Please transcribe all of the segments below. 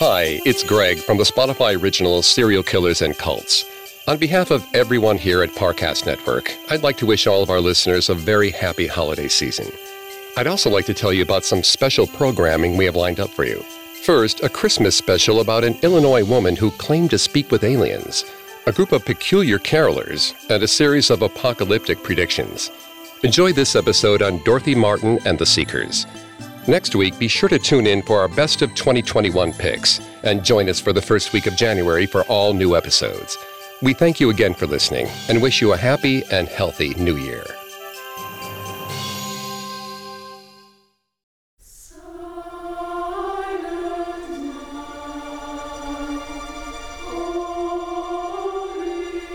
Hi, it's Greg from the Spotify original Serial Killers and Cults. On behalf of everyone here at Parcast Network, I'd like to wish all of our listeners a very happy holiday season. I'd also like to tell you about some special programming we have lined up for you. First, a Christmas special about an Illinois woman who claimed to speak with aliens, a group of peculiar carolers, and a series of apocalyptic predictions. Enjoy this episode on Dorothy Martin and the Seekers. Next week, be sure to tune in for our Best of 2021 picks and join us for the first week of January for all new episodes. We thank you again for listening and wish you a happy and healthy new year.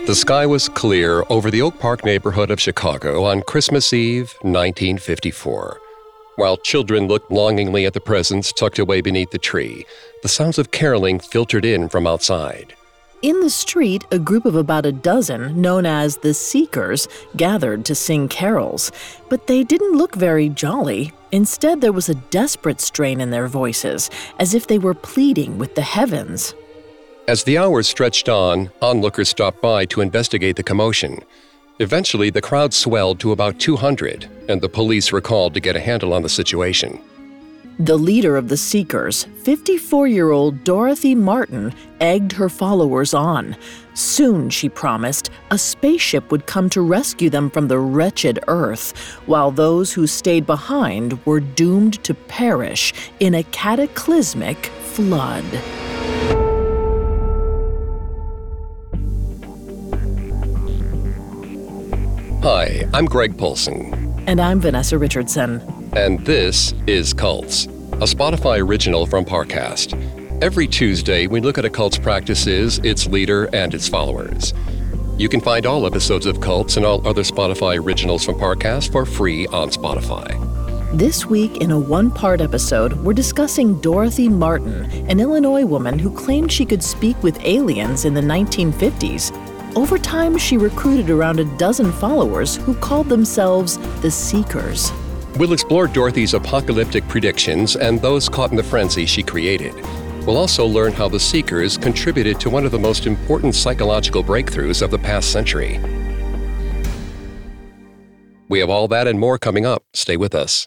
The sky was clear over the Oak Park neighborhood of Chicago on Christmas Eve, 1954. While children looked longingly at the presents tucked away beneath the tree, the sounds of caroling filtered in from outside. In the street, a group of about a dozen, known as the Seekers, gathered to sing carols. But they didn't look very jolly. Instead, there was a desperate strain in their voices, as if they were pleading with the heavens. As the hours stretched on, onlookers stopped by to investigate the commotion. Eventually, the crowd swelled to about 200, and the police were called to get a handle on the situation. The leader of the Seekers, 54 year old Dorothy Martin, egged her followers on. Soon, she promised, a spaceship would come to rescue them from the wretched Earth, while those who stayed behind were doomed to perish in a cataclysmic flood. Hi, I'm Greg Polcyn. And I'm Vanessa Richardson. And this is Cults, a Spotify original from Parcast. Every Tuesday, we look at a cult's practices, its leader, and its followers. You can find all episodes of Cults and all other Spotify originals from Parcast for free on Spotify. This week, in a one part episode, we're discussing Dorothy Martin, an Illinois woman who claimed she could speak with aliens in the 1950s over time, she recruited around a dozen followers who called themselves the Seekers. We'll explore Dorothy's apocalyptic predictions and those caught in the frenzy she created. We'll also learn how the Seekers contributed to one of the most important psychological breakthroughs of the past century. We have all that and more coming up. Stay with us.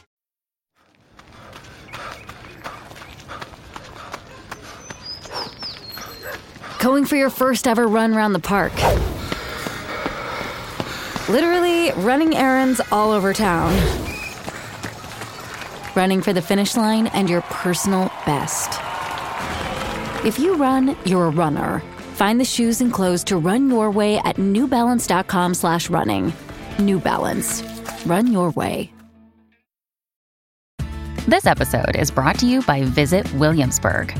Going for your first ever run around the park. Literally running errands all over town. Running for the finish line and your personal best. If you run, you're a runner. Find the shoes and clothes to run your way at newbalance.com slash running. New Balance. Run your way. This episode is brought to you by Visit Williamsburg.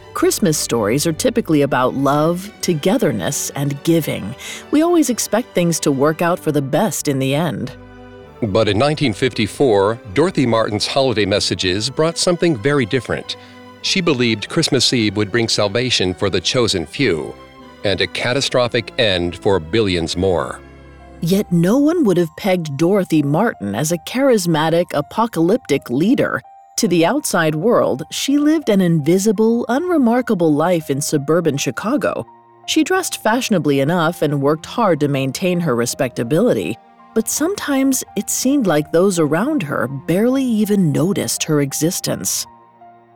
Christmas stories are typically about love, togetherness, and giving. We always expect things to work out for the best in the end. But in 1954, Dorothy Martin's holiday messages brought something very different. She believed Christmas Eve would bring salvation for the chosen few and a catastrophic end for billions more. Yet no one would have pegged Dorothy Martin as a charismatic, apocalyptic leader. To the outside world, she lived an invisible, unremarkable life in suburban Chicago. She dressed fashionably enough and worked hard to maintain her respectability, but sometimes it seemed like those around her barely even noticed her existence.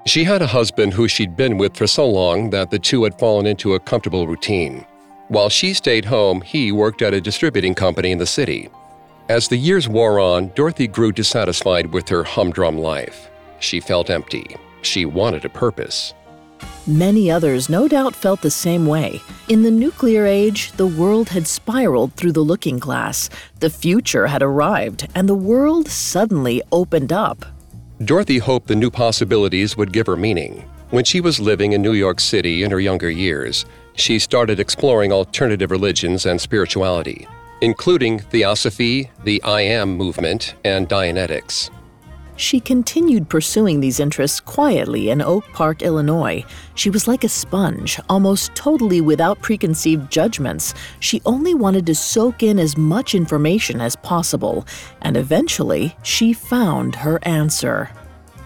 She had a husband who she'd been with for so long that the two had fallen into a comfortable routine. While she stayed home, he worked at a distributing company in the city. As the years wore on, Dorothy grew dissatisfied with her humdrum life. She felt empty. She wanted a purpose. Many others no doubt felt the same way. In the nuclear age, the world had spiraled through the looking glass. The future had arrived, and the world suddenly opened up. Dorothy hoped the new possibilities would give her meaning. When she was living in New York City in her younger years, she started exploring alternative religions and spirituality, including Theosophy, the I Am movement, and Dianetics. She continued pursuing these interests quietly in Oak Park, Illinois. She was like a sponge, almost totally without preconceived judgments. She only wanted to soak in as much information as possible, and eventually she found her answer.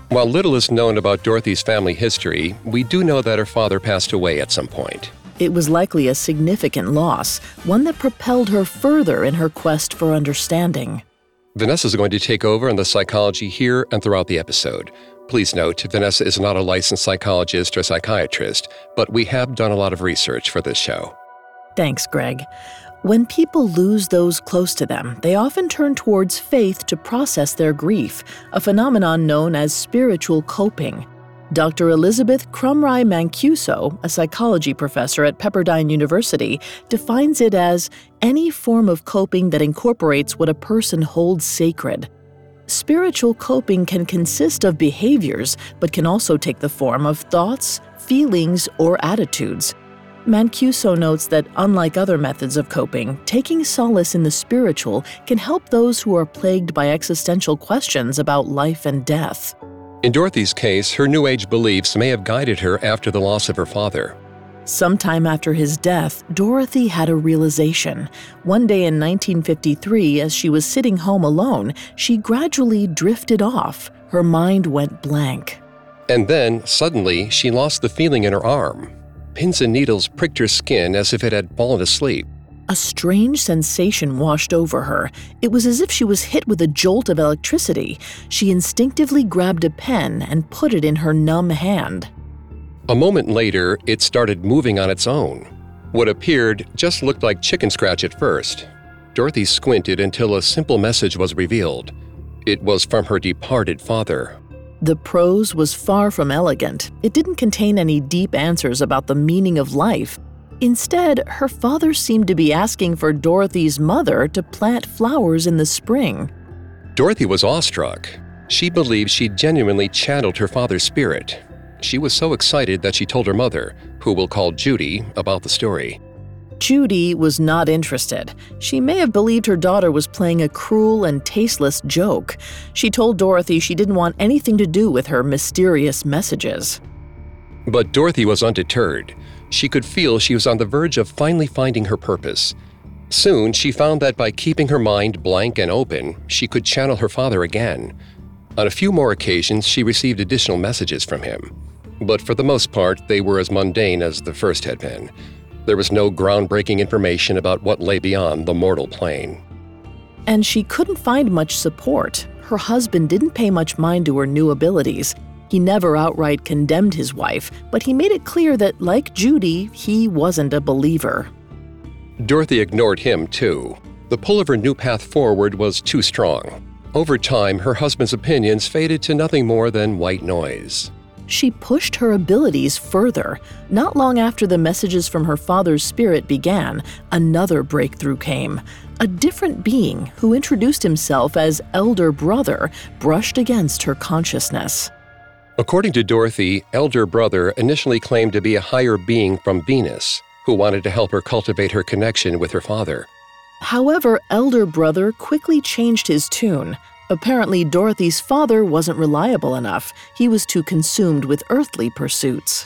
While little is known about Dorothy's family history, we do know that her father passed away at some point. It was likely a significant loss, one that propelled her further in her quest for understanding. Vanessa is going to take over on the psychology here and throughout the episode. Please note, Vanessa is not a licensed psychologist or psychiatrist, but we have done a lot of research for this show. Thanks, Greg. When people lose those close to them, they often turn towards faith to process their grief, a phenomenon known as spiritual coping. Dr. Elizabeth Krumrei Mancuso, a psychology professor at Pepperdine University, defines it as any form of coping that incorporates what a person holds sacred. Spiritual coping can consist of behaviors, but can also take the form of thoughts, feelings, or attitudes. Mancuso notes that, unlike other methods of coping, taking solace in the spiritual can help those who are plagued by existential questions about life and death. In Dorothy's case, her New Age beliefs may have guided her after the loss of her father. Sometime after his death, Dorothy had a realization. One day in 1953, as she was sitting home alone, she gradually drifted off. Her mind went blank. And then, suddenly, she lost the feeling in her arm. Pins and needles pricked her skin as if it had fallen asleep. A strange sensation washed over her. It was as if she was hit with a jolt of electricity. She instinctively grabbed a pen and put it in her numb hand. A moment later, it started moving on its own. What appeared just looked like chicken scratch at first. Dorothy squinted until a simple message was revealed. It was from her departed father. The prose was far from elegant. It didn't contain any deep answers about the meaning of life. Instead, her father seemed to be asking for Dorothy's mother to plant flowers in the spring. Dorothy was awestruck. She believed she'd genuinely channeled her father's spirit. She was so excited that she told her mother, who we'll call Judy, about the story. Judy was not interested. She may have believed her daughter was playing a cruel and tasteless joke. She told Dorothy she didn't want anything to do with her mysterious messages. But Dorothy was undeterred. She could feel she was on the verge of finally finding her purpose. Soon, she found that by keeping her mind blank and open, she could channel her father again. On a few more occasions, she received additional messages from him. But for the most part, they were as mundane as the first had been. There was no groundbreaking information about what lay beyond the mortal plane. And she couldn't find much support. Her husband didn't pay much mind to her new abilities. He never outright condemned his wife, but he made it clear that, like Judy, he wasn't a believer. Dorothy ignored him, too. The pull of her new path forward was too strong. Over time, her husband's opinions faded to nothing more than white noise. She pushed her abilities further. Not long after the messages from her father's spirit began, another breakthrough came. A different being who introduced himself as Elder Brother brushed against her consciousness. According to Dorothy, Elder Brother initially claimed to be a higher being from Venus who wanted to help her cultivate her connection with her father. However, Elder Brother quickly changed his tune. Apparently, Dorothy's father wasn't reliable enough. He was too consumed with earthly pursuits.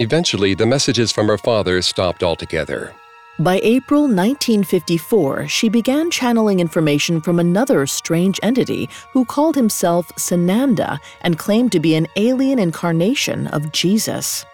Eventually, the messages from her father stopped altogether. By April 1954, she began channeling information from another strange entity who called himself Sananda and claimed to be an alien incarnation of Jesus.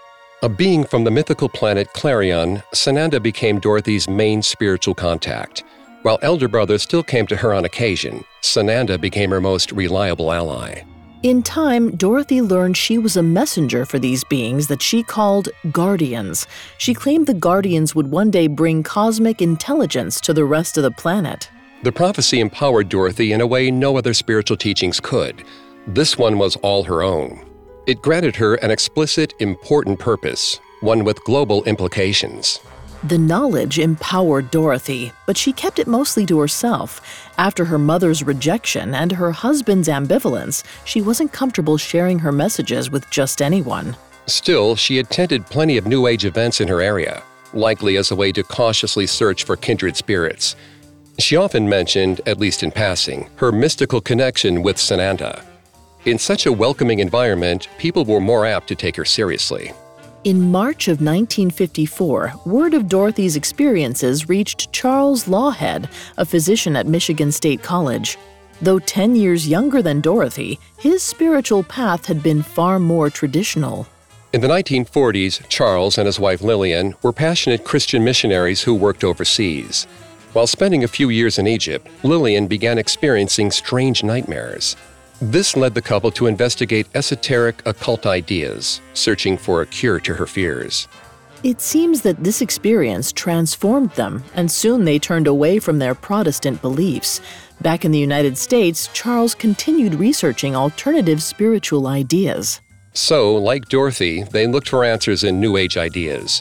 A being from the mythical planet Clarion, Sananda became Dorothy's main spiritual contact. While Elder Brother still came to her on occasion, Sananda became her most reliable ally. In time, Dorothy learned she was a messenger for these beings that she called guardians. She claimed the guardians would one day bring cosmic intelligence to the rest of the planet. The prophecy empowered Dorothy in a way no other spiritual teachings could. This one was all her own. It granted her an explicit, important purpose, one with global implications. The knowledge empowered Dorothy, but she kept it mostly to herself. After her mother's rejection and her husband's ambivalence, she wasn't comfortable sharing her messages with just anyone. Still, she attended plenty of New Age events in her area, likely as a way to cautiously search for kindred spirits. She often mentioned, at least in passing, her mystical connection with Sananda. In such a welcoming environment, people were more apt to take her seriously. In March of 1954, word of Dorothy's experiences reached Charles Laughead, a physician at Michigan State College. Though 10 years younger than Dorothy, his spiritual path had been far more traditional. In the 1940s, Charles and his wife Lillian were passionate Christian missionaries who worked overseas. While spending a few years in Egypt, Lillian began experiencing strange nightmares. This led the couple to investigate esoteric occult ideas, searching for a cure to her fears. It seems that this experience transformed them, and soon they turned away from their Protestant beliefs. Back in the United States, Charles continued researching alternative spiritual ideas. So, like Dorothy, they looked for answers in New Age ideas.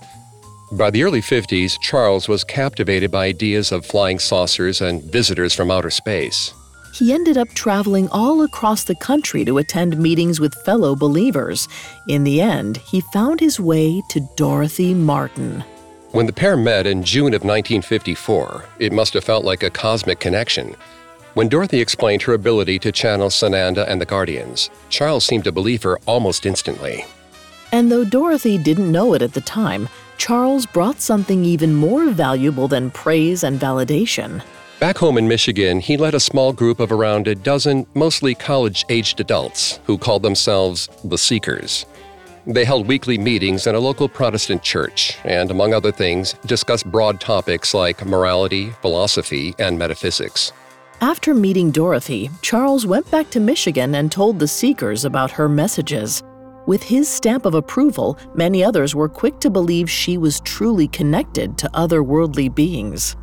By the early 50s, Charles was captivated by ideas of flying saucers and visitors from outer space he ended up traveling all across the country to attend meetings with fellow believers. In the end, he found his way to Dorothy Martin. When the pair met in June of 1954, it must have felt like a cosmic connection. When Dorothy explained her ability to channel Sananda and the Guardians, Charles seemed to believe her almost instantly. And though Dorothy didn't know it at the time, Charles brought something even more valuable than praise and validation. Back home in Michigan, he led a small group of around a dozen, mostly college aged adults, who called themselves the Seekers. They held weekly meetings in a local Protestant church and, among other things, discussed broad topics like morality, philosophy, and metaphysics. After meeting Dorothy, Charles went back to Michigan and told the Seekers about her messages. With his stamp of approval, many others were quick to believe she was truly connected to otherworldly beings.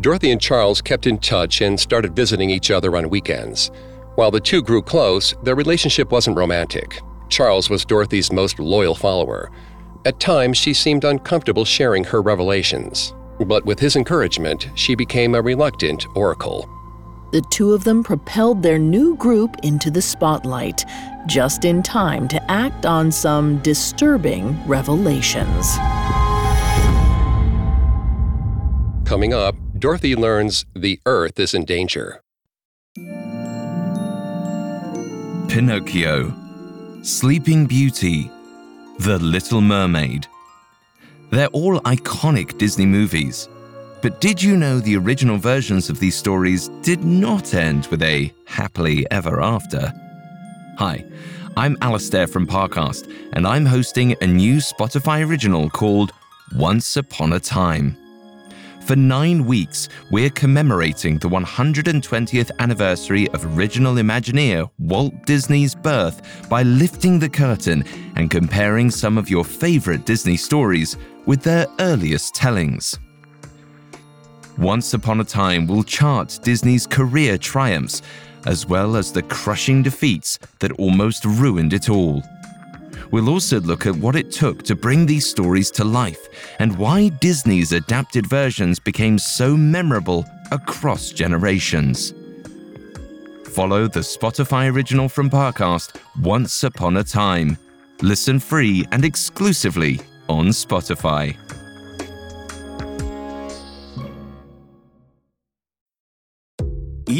Dorothy and Charles kept in touch and started visiting each other on weekends. While the two grew close, their relationship wasn't romantic. Charles was Dorothy's most loyal follower. At times, she seemed uncomfortable sharing her revelations, but with his encouragement, she became a reluctant oracle. The two of them propelled their new group into the spotlight, just in time to act on some disturbing revelations. Coming up, Dorothy learns the Earth is in danger. Pinocchio, Sleeping Beauty, The Little Mermaid. They're all iconic Disney movies. But did you know the original versions of these stories did not end with a happily ever after? Hi, I'm Alastair from Parcast, and I'm hosting a new Spotify original called Once Upon a Time. For nine weeks, we're commemorating the 120th anniversary of original Imagineer Walt Disney's birth by lifting the curtain and comparing some of your favorite Disney stories with their earliest tellings. Once Upon a Time will chart Disney's career triumphs, as well as the crushing defeats that almost ruined it all. We'll also look at what it took to bring these stories to life and why Disney's adapted versions became so memorable across generations. Follow the Spotify original from Parcast Once Upon a Time. Listen free and exclusively on Spotify.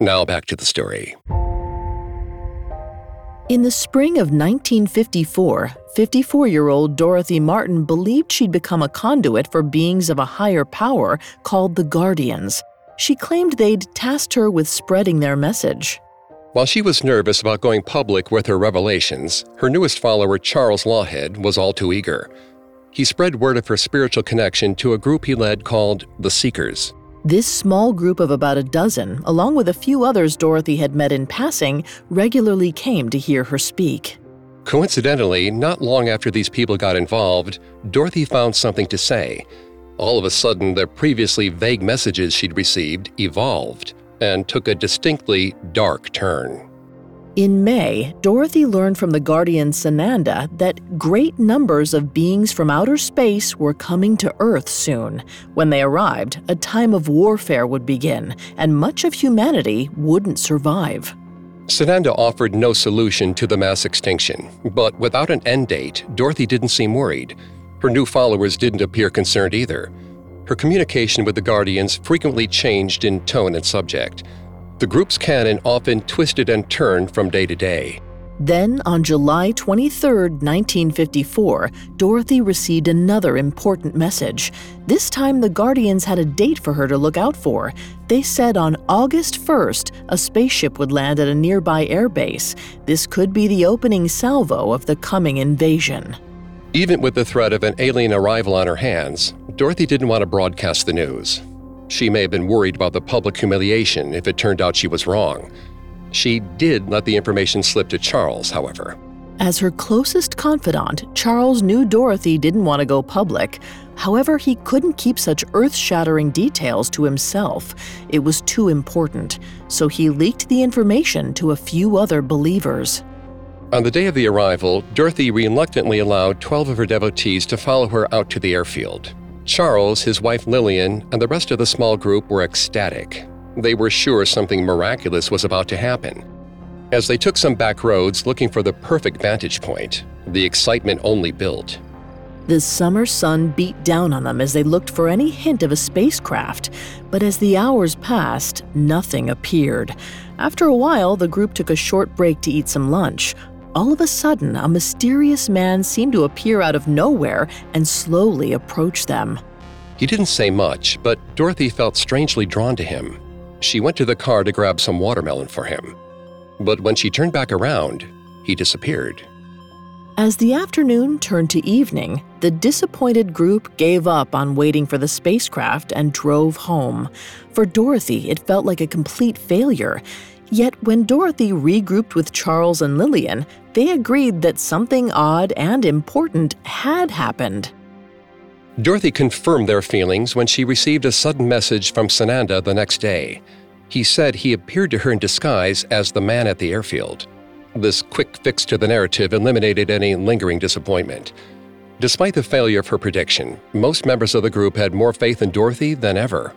Now back to the story. In the spring of 1954, 54 year old Dorothy Martin believed she'd become a conduit for beings of a higher power called the Guardians. She claimed they'd tasked her with spreading their message. While she was nervous about going public with her revelations, her newest follower, Charles Laughead, was all too eager. He spread word of her spiritual connection to a group he led called the Seekers. This small group of about a dozen, along with a few others Dorothy had met in passing, regularly came to hear her speak. Coincidentally, not long after these people got involved, Dorothy found something to say. All of a sudden, the previously vague messages she'd received evolved and took a distinctly dark turn. In May, Dorothy learned from the guardian Sananda that great numbers of beings from outer space were coming to Earth soon. When they arrived, a time of warfare would begin, and much of humanity wouldn't survive. Sananda offered no solution to the mass extinction, but without an end date, Dorothy didn't seem worried. Her new followers didn't appear concerned either. Her communication with the Guardians frequently changed in tone and subject. The group's canon often twisted and turned from day to day. Then, on July 23, 1954, Dorothy received another important message. This time, the Guardians had a date for her to look out for. They said on August 1st, a spaceship would land at a nearby airbase. This could be the opening salvo of the coming invasion. Even with the threat of an alien arrival on her hands, Dorothy didn't want to broadcast the news. She may have been worried about the public humiliation if it turned out she was wrong. She did let the information slip to Charles, however. As her closest confidant, Charles knew Dorothy didn't want to go public. However, he couldn't keep such earth shattering details to himself. It was too important, so he leaked the information to a few other believers. On the day of the arrival, Dorothy reluctantly allowed 12 of her devotees to follow her out to the airfield. Charles, his wife Lillian, and the rest of the small group were ecstatic. They were sure something miraculous was about to happen. As they took some back roads looking for the perfect vantage point, the excitement only built. The summer sun beat down on them as they looked for any hint of a spacecraft, but as the hours passed, nothing appeared. After a while, the group took a short break to eat some lunch, all of a sudden, a mysterious man seemed to appear out of nowhere and slowly approach them. He didn't say much, but Dorothy felt strangely drawn to him. She went to the car to grab some watermelon for him. But when she turned back around, he disappeared. As the afternoon turned to evening, the disappointed group gave up on waiting for the spacecraft and drove home. For Dorothy, it felt like a complete failure. Yet when Dorothy regrouped with Charles and Lillian, they agreed that something odd and important had happened. Dorothy confirmed their feelings when she received a sudden message from Sananda the next day. He said he appeared to her in disguise as the man at the airfield. This quick fix to the narrative eliminated any lingering disappointment. Despite the failure of her prediction, most members of the group had more faith in Dorothy than ever.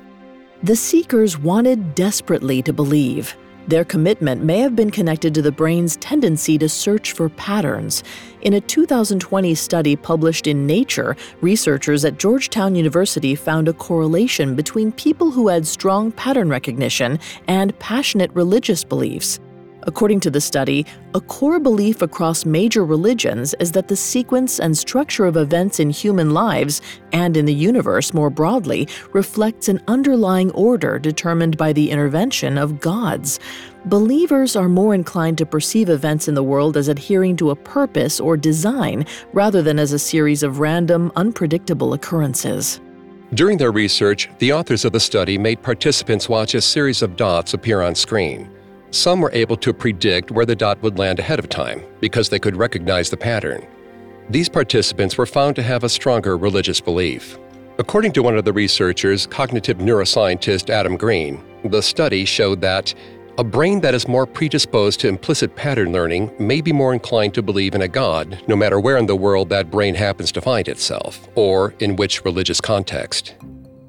The Seekers wanted desperately to believe. Their commitment may have been connected to the brain's tendency to search for patterns. In a 2020 study published in Nature, researchers at Georgetown University found a correlation between people who had strong pattern recognition and passionate religious beliefs. According to the study, a core belief across major religions is that the sequence and structure of events in human lives and in the universe more broadly reflects an underlying order determined by the intervention of gods. Believers are more inclined to perceive events in the world as adhering to a purpose or design rather than as a series of random, unpredictable occurrences. During their research, the authors of the study made participants watch a series of dots appear on screen. Some were able to predict where the dot would land ahead of time because they could recognize the pattern. These participants were found to have a stronger religious belief. According to one of the researchers, cognitive neuroscientist Adam Green, the study showed that a brain that is more predisposed to implicit pattern learning may be more inclined to believe in a God, no matter where in the world that brain happens to find itself, or in which religious context.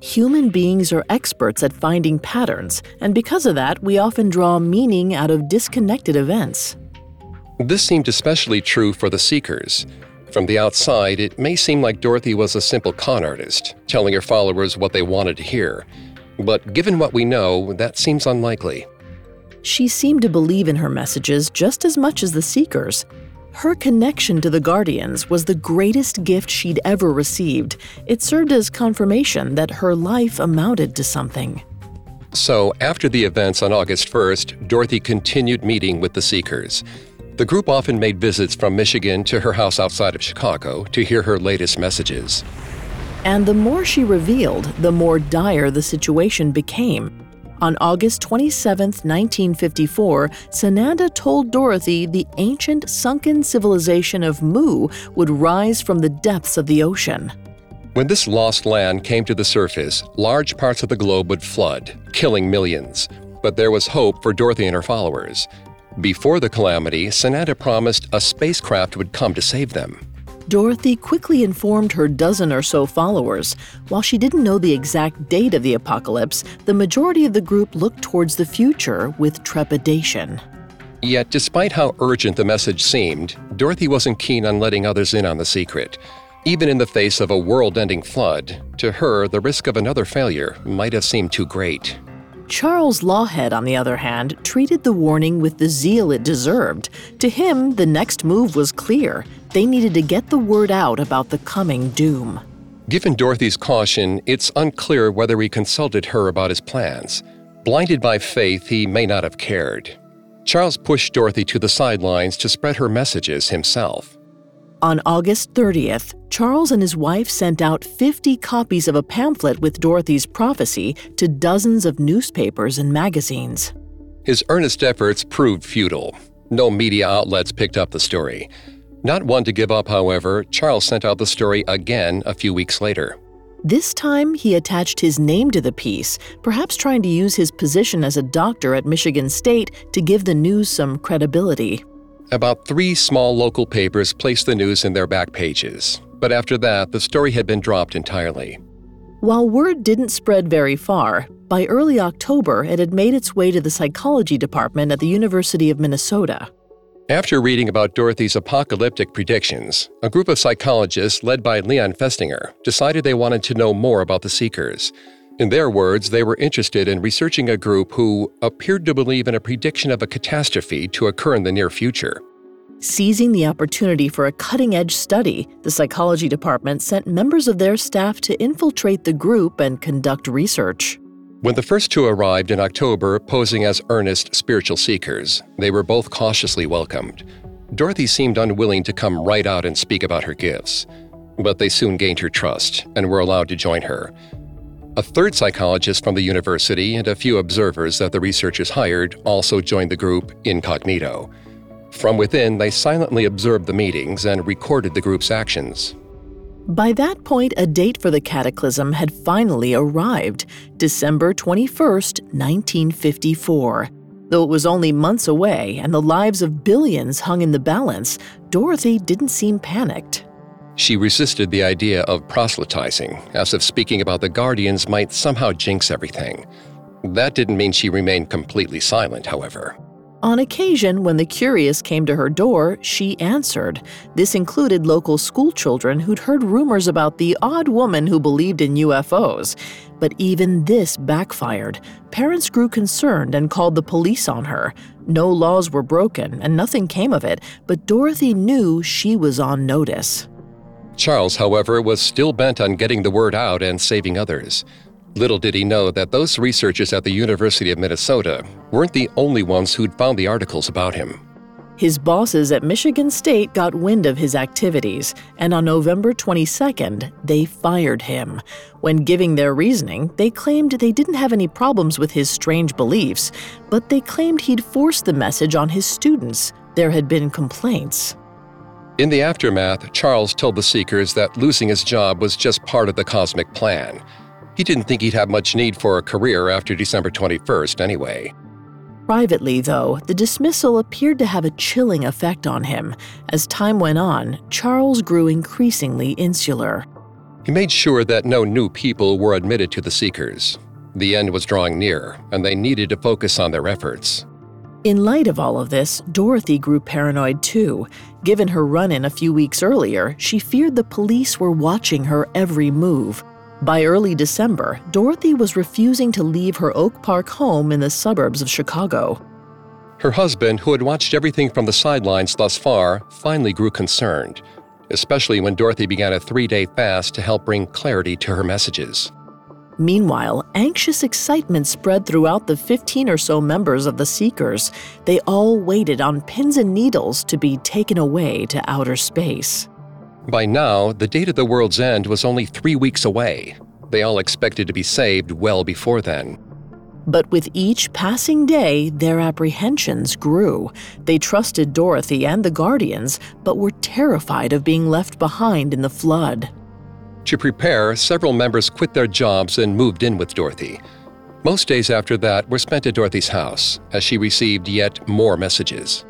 Human beings are experts at finding patterns, and because of that, we often draw meaning out of disconnected events. This seemed especially true for the Seekers. From the outside, it may seem like Dorothy was a simple con artist, telling her followers what they wanted to hear. But given what we know, that seems unlikely. She seemed to believe in her messages just as much as the seekers. Her connection to the Guardians was the greatest gift she'd ever received. It served as confirmation that her life amounted to something. So, after the events on August 1st, Dorothy continued meeting with the Seekers. The group often made visits from Michigan to her house outside of Chicago to hear her latest messages. And the more she revealed, the more dire the situation became. On August 27, 1954, Sananda told Dorothy the ancient sunken civilization of Mu would rise from the depths of the ocean. When this lost land came to the surface, large parts of the globe would flood, killing millions. But there was hope for Dorothy and her followers. Before the calamity, Sananda promised a spacecraft would come to save them. Dorothy quickly informed her dozen or so followers. While she didn't know the exact date of the apocalypse, the majority of the group looked towards the future with trepidation. Yet, despite how urgent the message seemed, Dorothy wasn't keen on letting others in on the secret. Even in the face of a world ending flood, to her, the risk of another failure might have seemed too great. Charles Laughead, on the other hand, treated the warning with the zeal it deserved. To him, the next move was clear they needed to get the word out about the coming doom. Given Dorothy's caution, it's unclear whether he consulted her about his plans. Blinded by faith, he may not have cared. Charles pushed Dorothy to the sidelines to spread her messages himself. On August 30th, Charles and his wife sent out 50 copies of a pamphlet with Dorothy's prophecy to dozens of newspapers and magazines. His earnest efforts proved futile. No media outlets picked up the story. Not one to give up, however, Charles sent out the story again a few weeks later. This time, he attached his name to the piece, perhaps trying to use his position as a doctor at Michigan State to give the news some credibility. About three small local papers placed the news in their back pages, but after that, the story had been dropped entirely. While word didn't spread very far, by early October it had made its way to the psychology department at the University of Minnesota. After reading about Dorothy's apocalyptic predictions, a group of psychologists led by Leon Festinger decided they wanted to know more about the Seekers. In their words, they were interested in researching a group who appeared to believe in a prediction of a catastrophe to occur in the near future. Seizing the opportunity for a cutting edge study, the psychology department sent members of their staff to infiltrate the group and conduct research. When the first two arrived in October, posing as earnest spiritual seekers, they were both cautiously welcomed. Dorothy seemed unwilling to come right out and speak about her gifts, but they soon gained her trust and were allowed to join her. A third psychologist from the university and a few observers that the researchers hired also joined the group incognito. From within, they silently observed the meetings and recorded the group's actions. By that point, a date for the cataclysm had finally arrived December 21, 1954. Though it was only months away and the lives of billions hung in the balance, Dorothy didn't seem panicked. She resisted the idea of proselytizing, as if speaking about the Guardians might somehow jinx everything. That didn't mean she remained completely silent, however. On occasion, when the curious came to her door, she answered. This included local schoolchildren who'd heard rumors about the odd woman who believed in UFOs. But even this backfired. Parents grew concerned and called the police on her. No laws were broken, and nothing came of it, but Dorothy knew she was on notice. Charles, however, was still bent on getting the word out and saving others. Little did he know that those researchers at the University of Minnesota weren't the only ones who'd found the articles about him. His bosses at Michigan State got wind of his activities, and on November 22nd, they fired him. When giving their reasoning, they claimed they didn't have any problems with his strange beliefs, but they claimed he'd forced the message on his students. There had been complaints. In the aftermath, Charles told the Seekers that losing his job was just part of the cosmic plan. He didn't think he'd have much need for a career after December 21st, anyway. Privately, though, the dismissal appeared to have a chilling effect on him. As time went on, Charles grew increasingly insular. He made sure that no new people were admitted to the Seekers. The end was drawing near, and they needed to focus on their efforts. In light of all of this, Dorothy grew paranoid too. Given her run in a few weeks earlier, she feared the police were watching her every move. By early December, Dorothy was refusing to leave her Oak Park home in the suburbs of Chicago. Her husband, who had watched everything from the sidelines thus far, finally grew concerned, especially when Dorothy began a three day fast to help bring clarity to her messages. Meanwhile, anxious excitement spread throughout the 15 or so members of the Seekers. They all waited on pins and needles to be taken away to outer space. By now, the date of the world's end was only three weeks away. They all expected to be saved well before then. But with each passing day, their apprehensions grew. They trusted Dorothy and the Guardians, but were terrified of being left behind in the flood. To prepare, several members quit their jobs and moved in with Dorothy. Most days after that were spent at Dorothy's house as she received yet more messages.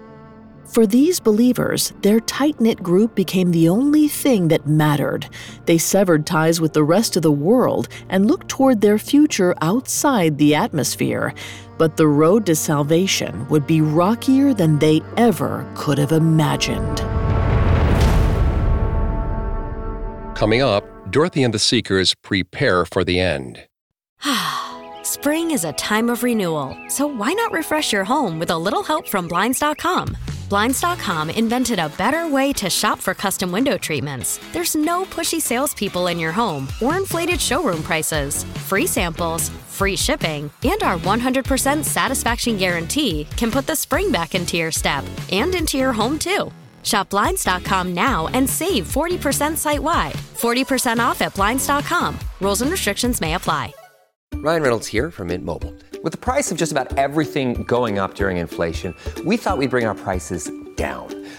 For these believers, their tight knit group became the only thing that mattered. They severed ties with the rest of the world and looked toward their future outside the atmosphere. But the road to salvation would be rockier than they ever could have imagined. Coming up, Dorothy and the Seekers prepare for the end. Spring is a time of renewal, so why not refresh your home with a little help from Blinds.com? Blinds.com invented a better way to shop for custom window treatments. There's no pushy salespeople in your home or inflated showroom prices. Free samples, free shipping, and our 100% satisfaction guarantee can put the spring back into your step and into your home too. Shop Blinds.com now and save 40% site wide. 40% off at Blinds.com. Rules and restrictions may apply. Ryan Reynolds here from Mint Mobile. With the price of just about everything going up during inflation, we thought we'd bring our prices down.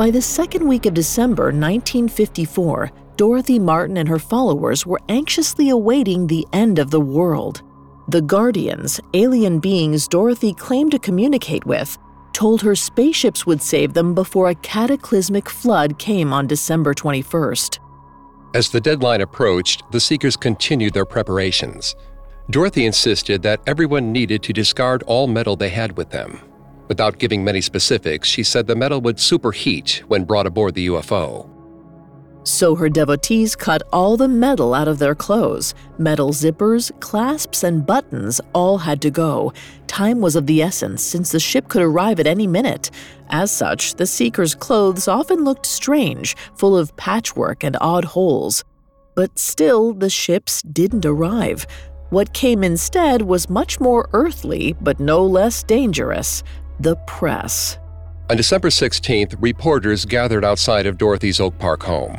By the second week of December 1954, Dorothy Martin and her followers were anxiously awaiting the end of the world. The Guardians, alien beings Dorothy claimed to communicate with, told her spaceships would save them before a cataclysmic flood came on December 21st. As the deadline approached, the Seekers continued their preparations. Dorothy insisted that everyone needed to discard all metal they had with them. Without giving many specifics, she said the metal would superheat when brought aboard the UFO. So her devotees cut all the metal out of their clothes. Metal zippers, clasps, and buttons all had to go. Time was of the essence since the ship could arrive at any minute. As such, the Seekers' clothes often looked strange, full of patchwork and odd holes. But still, the ships didn't arrive. What came instead was much more earthly, but no less dangerous the press. On December 16th, reporters gathered outside of Dorothy's Oak Park home.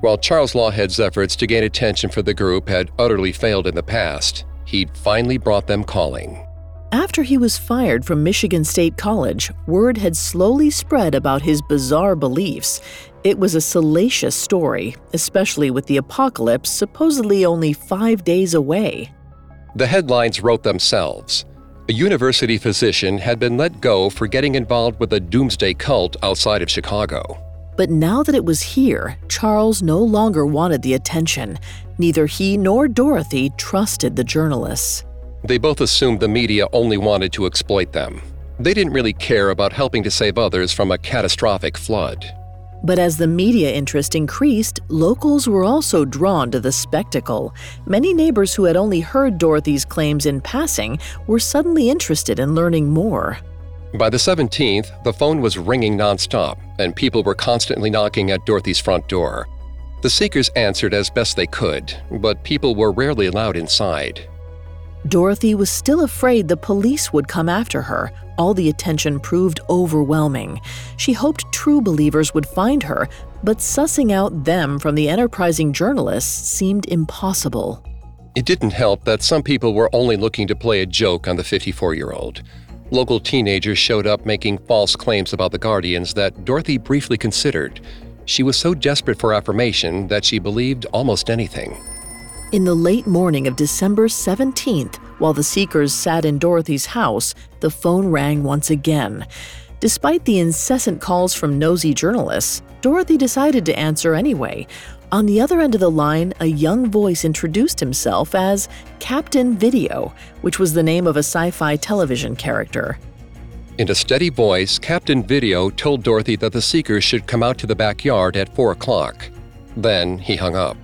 While Charles Laughead's efforts to gain attention for the group had utterly failed in the past, he'd finally brought them calling. After he was fired from Michigan State College, word had slowly spread about his bizarre beliefs. It was a salacious story, especially with the apocalypse supposedly only five days away. The headlines wrote themselves. A university physician had been let go for getting involved with a doomsday cult outside of Chicago. But now that it was here, Charles no longer wanted the attention. Neither he nor Dorothy trusted the journalists. They both assumed the media only wanted to exploit them. They didn't really care about helping to save others from a catastrophic flood. But as the media interest increased, locals were also drawn to the spectacle. Many neighbors who had only heard Dorothy's claims in passing were suddenly interested in learning more. By the 17th, the phone was ringing nonstop, and people were constantly knocking at Dorothy's front door. The seekers answered as best they could, but people were rarely allowed inside. Dorothy was still afraid the police would come after her. All the attention proved overwhelming. She hoped true believers would find her, but sussing out them from the enterprising journalists seemed impossible. It didn't help that some people were only looking to play a joke on the 54 year old. Local teenagers showed up making false claims about the Guardians that Dorothy briefly considered. She was so desperate for affirmation that she believed almost anything. In the late morning of December 17th, while the Seekers sat in Dorothy's house, the phone rang once again. Despite the incessant calls from nosy journalists, Dorothy decided to answer anyway. On the other end of the line, a young voice introduced himself as Captain Video, which was the name of a sci fi television character. In a steady voice, Captain Video told Dorothy that the Seekers should come out to the backyard at 4 o'clock. Then he hung up.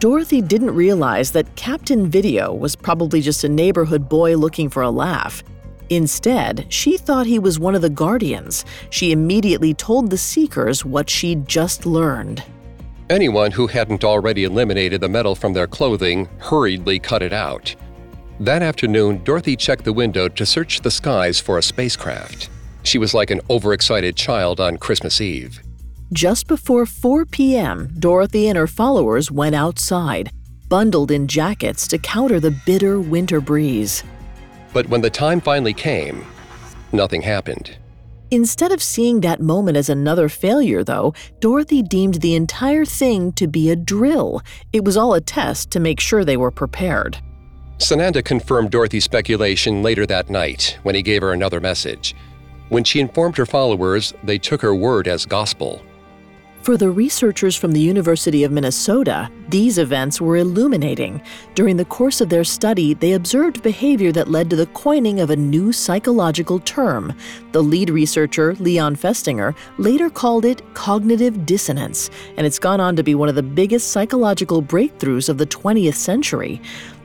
Dorothy didn't realize that Captain Video was probably just a neighborhood boy looking for a laugh. Instead, she thought he was one of the Guardians. She immediately told the Seekers what she'd just learned. Anyone who hadn't already eliminated the metal from their clothing hurriedly cut it out. That afternoon, Dorothy checked the window to search the skies for a spacecraft. She was like an overexcited child on Christmas Eve. Just before 4 p.m., Dorothy and her followers went outside, bundled in jackets to counter the bitter winter breeze. But when the time finally came, nothing happened. Instead of seeing that moment as another failure, though, Dorothy deemed the entire thing to be a drill. It was all a test to make sure they were prepared. Sananda confirmed Dorothy's speculation later that night when he gave her another message. When she informed her followers, they took her word as gospel. For the researchers from the University of Minnesota, these events were illuminating. During the course of their study, they observed behavior that led to the coining of a new psychological term. The lead researcher, Leon Festinger, later called it cognitive dissonance, and it's gone on to be one of the biggest psychological breakthroughs of the 20th century.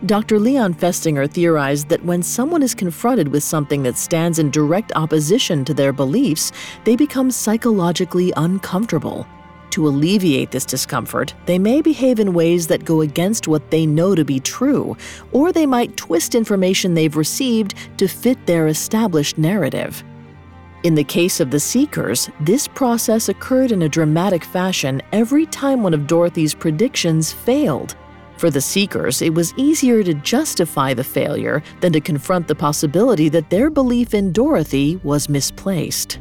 Dr. Leon Festinger theorized that when someone is confronted with something that stands in direct opposition to their beliefs, they become psychologically uncomfortable. To alleviate this discomfort, they may behave in ways that go against what they know to be true, or they might twist information they've received to fit their established narrative. In the case of the Seekers, this process occurred in a dramatic fashion every time one of Dorothy's predictions failed. For the Seekers, it was easier to justify the failure than to confront the possibility that their belief in Dorothy was misplaced.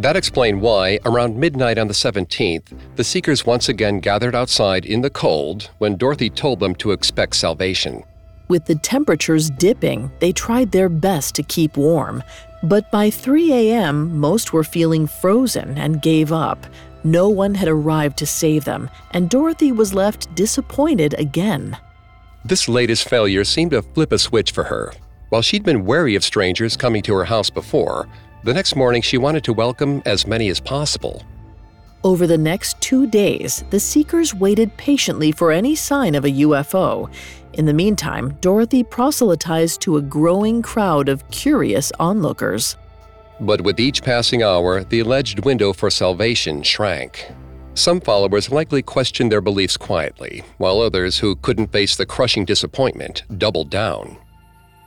That explained why, around midnight on the 17th, the Seekers once again gathered outside in the cold when Dorothy told them to expect salvation. With the temperatures dipping, they tried their best to keep warm. But by 3 a.m., most were feeling frozen and gave up. No one had arrived to save them, and Dorothy was left disappointed again. This latest failure seemed to flip a switch for her. While she'd been wary of strangers coming to her house before, the next morning, she wanted to welcome as many as possible. Over the next two days, the seekers waited patiently for any sign of a UFO. In the meantime, Dorothy proselytized to a growing crowd of curious onlookers. But with each passing hour, the alleged window for salvation shrank. Some followers likely questioned their beliefs quietly, while others who couldn't face the crushing disappointment doubled down.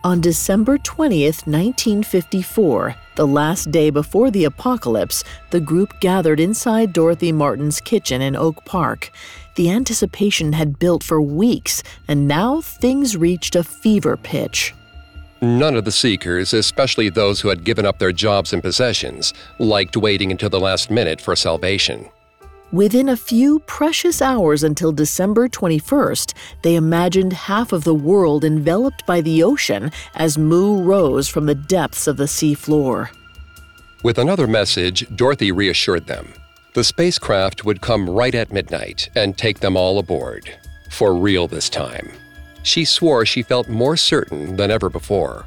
On December 20th, 1954, the last day before the apocalypse, the group gathered inside Dorothy Martin's kitchen in Oak Park. The anticipation had built for weeks, and now things reached a fever pitch. None of the seekers, especially those who had given up their jobs and possessions, liked waiting until the last minute for salvation. Within a few precious hours until December 21st, they imagined half of the world enveloped by the ocean as Mu rose from the depths of the seafloor. With another message, Dorothy reassured them. The spacecraft would come right at midnight and take them all aboard. For real this time. She swore she felt more certain than ever before.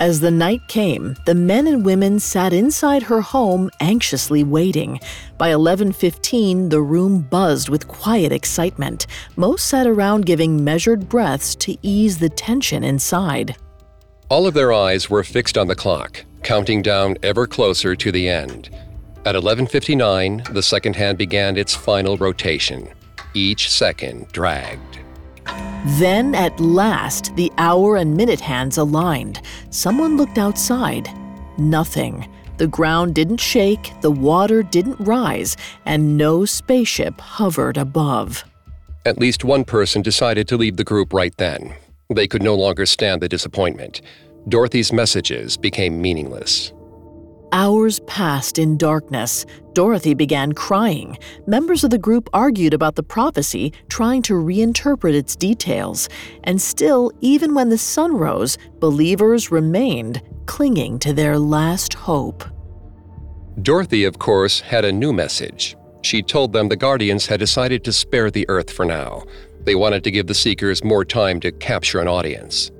As the night came, the men and women sat inside her home anxiously waiting. By 11:15, the room buzzed with quiet excitement. Most sat around giving measured breaths to ease the tension inside. All of their eyes were fixed on the clock, counting down ever closer to the end. At 11:59, the second hand began its final rotation. Each second dragged. Then, at last, the hour and minute hands aligned. Someone looked outside. Nothing. The ground didn't shake, the water didn't rise, and no spaceship hovered above. At least one person decided to leave the group right then. They could no longer stand the disappointment. Dorothy's messages became meaningless. Hours passed in darkness. Dorothy began crying. Members of the group argued about the prophecy, trying to reinterpret its details. And still, even when the sun rose, believers remained, clinging to their last hope. Dorothy, of course, had a new message. She told them the Guardians had decided to spare the Earth for now. They wanted to give the Seekers more time to capture an audience.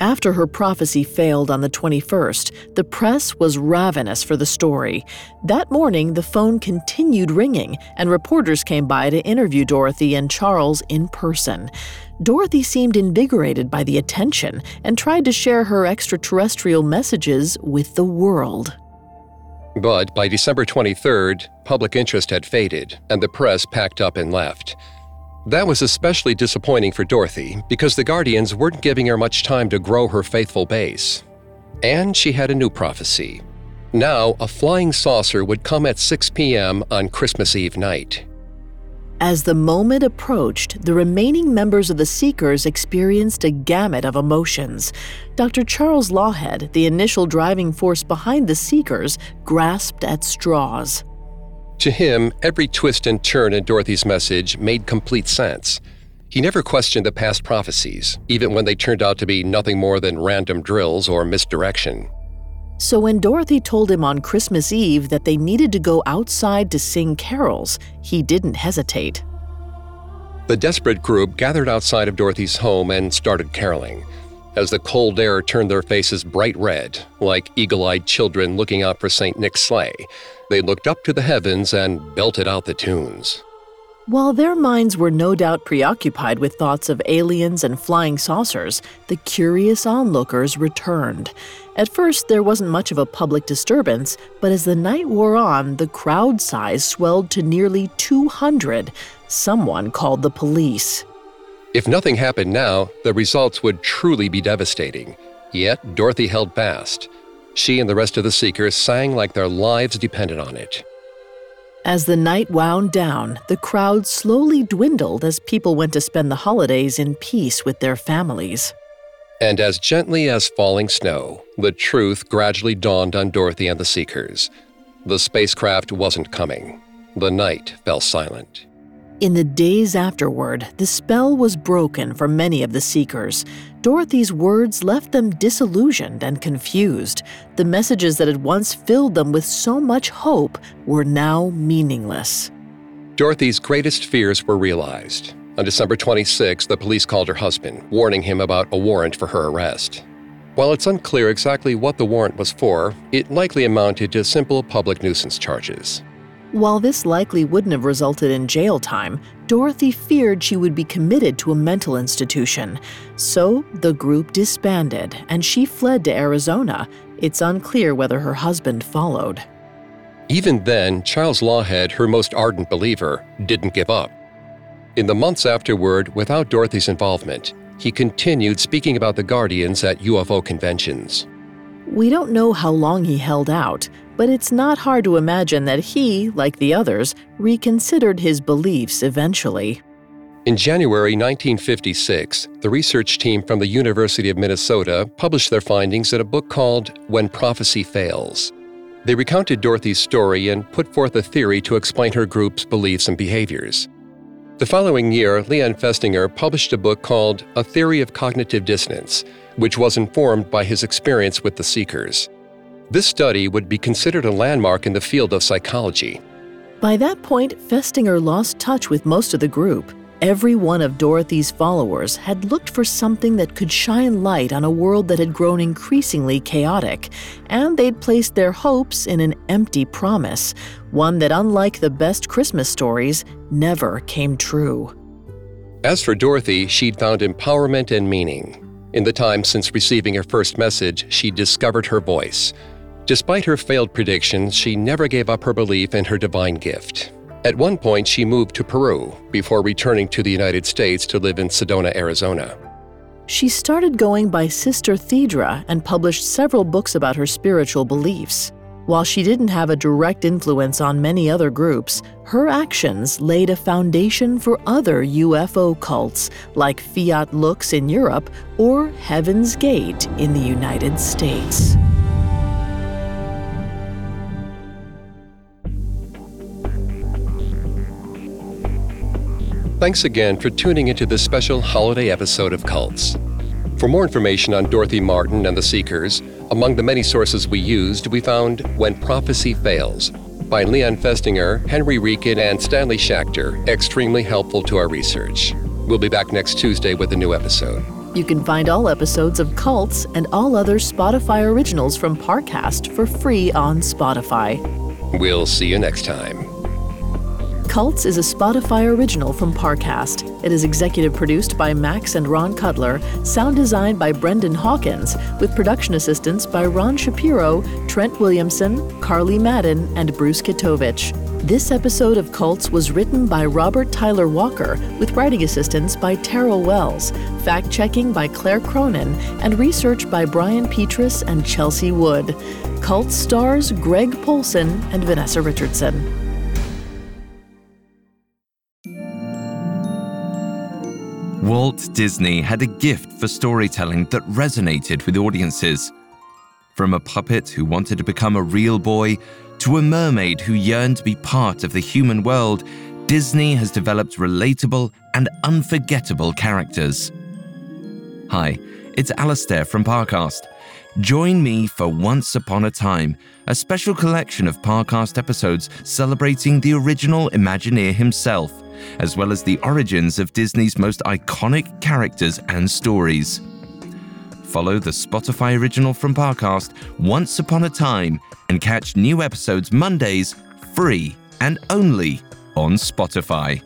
After her prophecy failed on the 21st, the press was ravenous for the story. That morning, the phone continued ringing, and reporters came by to interview Dorothy and Charles in person. Dorothy seemed invigorated by the attention and tried to share her extraterrestrial messages with the world. But by December 23rd, public interest had faded, and the press packed up and left. That was especially disappointing for Dorothy because the Guardians weren't giving her much time to grow her faithful base. And she had a new prophecy. Now, a flying saucer would come at 6 p.m. on Christmas Eve night. As the moment approached, the remaining members of the Seekers experienced a gamut of emotions. Dr. Charles Laughead, the initial driving force behind the Seekers, grasped at straws. To him, every twist and turn in Dorothy's message made complete sense. He never questioned the past prophecies, even when they turned out to be nothing more than random drills or misdirection. So when Dorothy told him on Christmas Eve that they needed to go outside to sing carols, he didn't hesitate. The desperate group gathered outside of Dorothy's home and started caroling. As the cold air turned their faces bright red, like eagle eyed children looking out for St. Nick's sleigh, they looked up to the heavens and belted out the tunes. While their minds were no doubt preoccupied with thoughts of aliens and flying saucers, the curious onlookers returned. At first, there wasn't much of a public disturbance, but as the night wore on, the crowd size swelled to nearly 200. Someone called the police. If nothing happened now, the results would truly be devastating. Yet, Dorothy held fast. She and the rest of the Seekers sang like their lives depended on it. As the night wound down, the crowd slowly dwindled as people went to spend the holidays in peace with their families. And as gently as falling snow, the truth gradually dawned on Dorothy and the Seekers. The spacecraft wasn't coming. The night fell silent. In the days afterward, the spell was broken for many of the Seekers. Dorothy's words left them disillusioned and confused. The messages that had once filled them with so much hope were now meaningless. Dorothy's greatest fears were realized. On December 26, the police called her husband, warning him about a warrant for her arrest. While it's unclear exactly what the warrant was for, it likely amounted to simple public nuisance charges. While this likely wouldn't have resulted in jail time, Dorothy feared she would be committed to a mental institution. So the group disbanded and she fled to Arizona. It's unclear whether her husband followed. Even then, Charles Laughead, her most ardent believer, didn't give up. In the months afterward, without Dorothy's involvement, he continued speaking about the Guardians at UFO conventions. We don't know how long he held out, but it's not hard to imagine that he, like the others, reconsidered his beliefs eventually. In January 1956, the research team from the University of Minnesota published their findings in a book called When Prophecy Fails. They recounted Dorothy's story and put forth a theory to explain her group's beliefs and behaviors. The following year, Leon Festinger published a book called A Theory of Cognitive Dissonance, which was informed by his experience with the Seekers. This study would be considered a landmark in the field of psychology. By that point, Festinger lost touch with most of the group. Every one of Dorothy's followers had looked for something that could shine light on a world that had grown increasingly chaotic, and they'd placed their hopes in an empty promise, one that, unlike the best Christmas stories, never came true. As for Dorothy, she'd found empowerment and meaning. In the time since receiving her first message, she discovered her voice. Despite her failed predictions, she never gave up her belief in her divine gift. At one point, she moved to Peru before returning to the United States to live in Sedona, Arizona. She started going by Sister Thedra and published several books about her spiritual beliefs. While she didn't have a direct influence on many other groups, her actions laid a foundation for other UFO cults like Fiat Lux in Europe or Heaven's Gate in the United States. Thanks again for tuning into this special holiday episode of Cults. For more information on Dorothy Martin and the Seekers, among the many sources we used, we found When Prophecy Fails by Leon Festinger, Henry Riecken, and Stanley Schachter, extremely helpful to our research. We'll be back next Tuesday with a new episode. You can find all episodes of Cults and all other Spotify originals from Parcast for free on Spotify. We'll see you next time. Cults is a Spotify original from Parcast. It is executive produced by Max and Ron Cutler, sound designed by Brendan Hawkins, with production assistance by Ron Shapiro, Trent Williamson, Carly Madden, and Bruce Kitovich. This episode of Cults was written by Robert Tyler Walker, with writing assistance by Terrell Wells, fact checking by Claire Cronin, and research by Brian Petrus and Chelsea Wood. Cults stars Greg Polcyn and Vanessa Richardson. Walt Disney had a gift for storytelling that resonated with audiences. From a puppet who wanted to become a real boy to a mermaid who yearned to be part of the human world, Disney has developed relatable and unforgettable characters. Hi, it's Alastair from Parcast. Join me for Once Upon a Time, a special collection of Parcast episodes celebrating the original Imagineer himself, as well as the origins of Disney's most iconic characters and stories. Follow the Spotify original from Parcast Once Upon a Time and catch new episodes Mondays free and only on Spotify.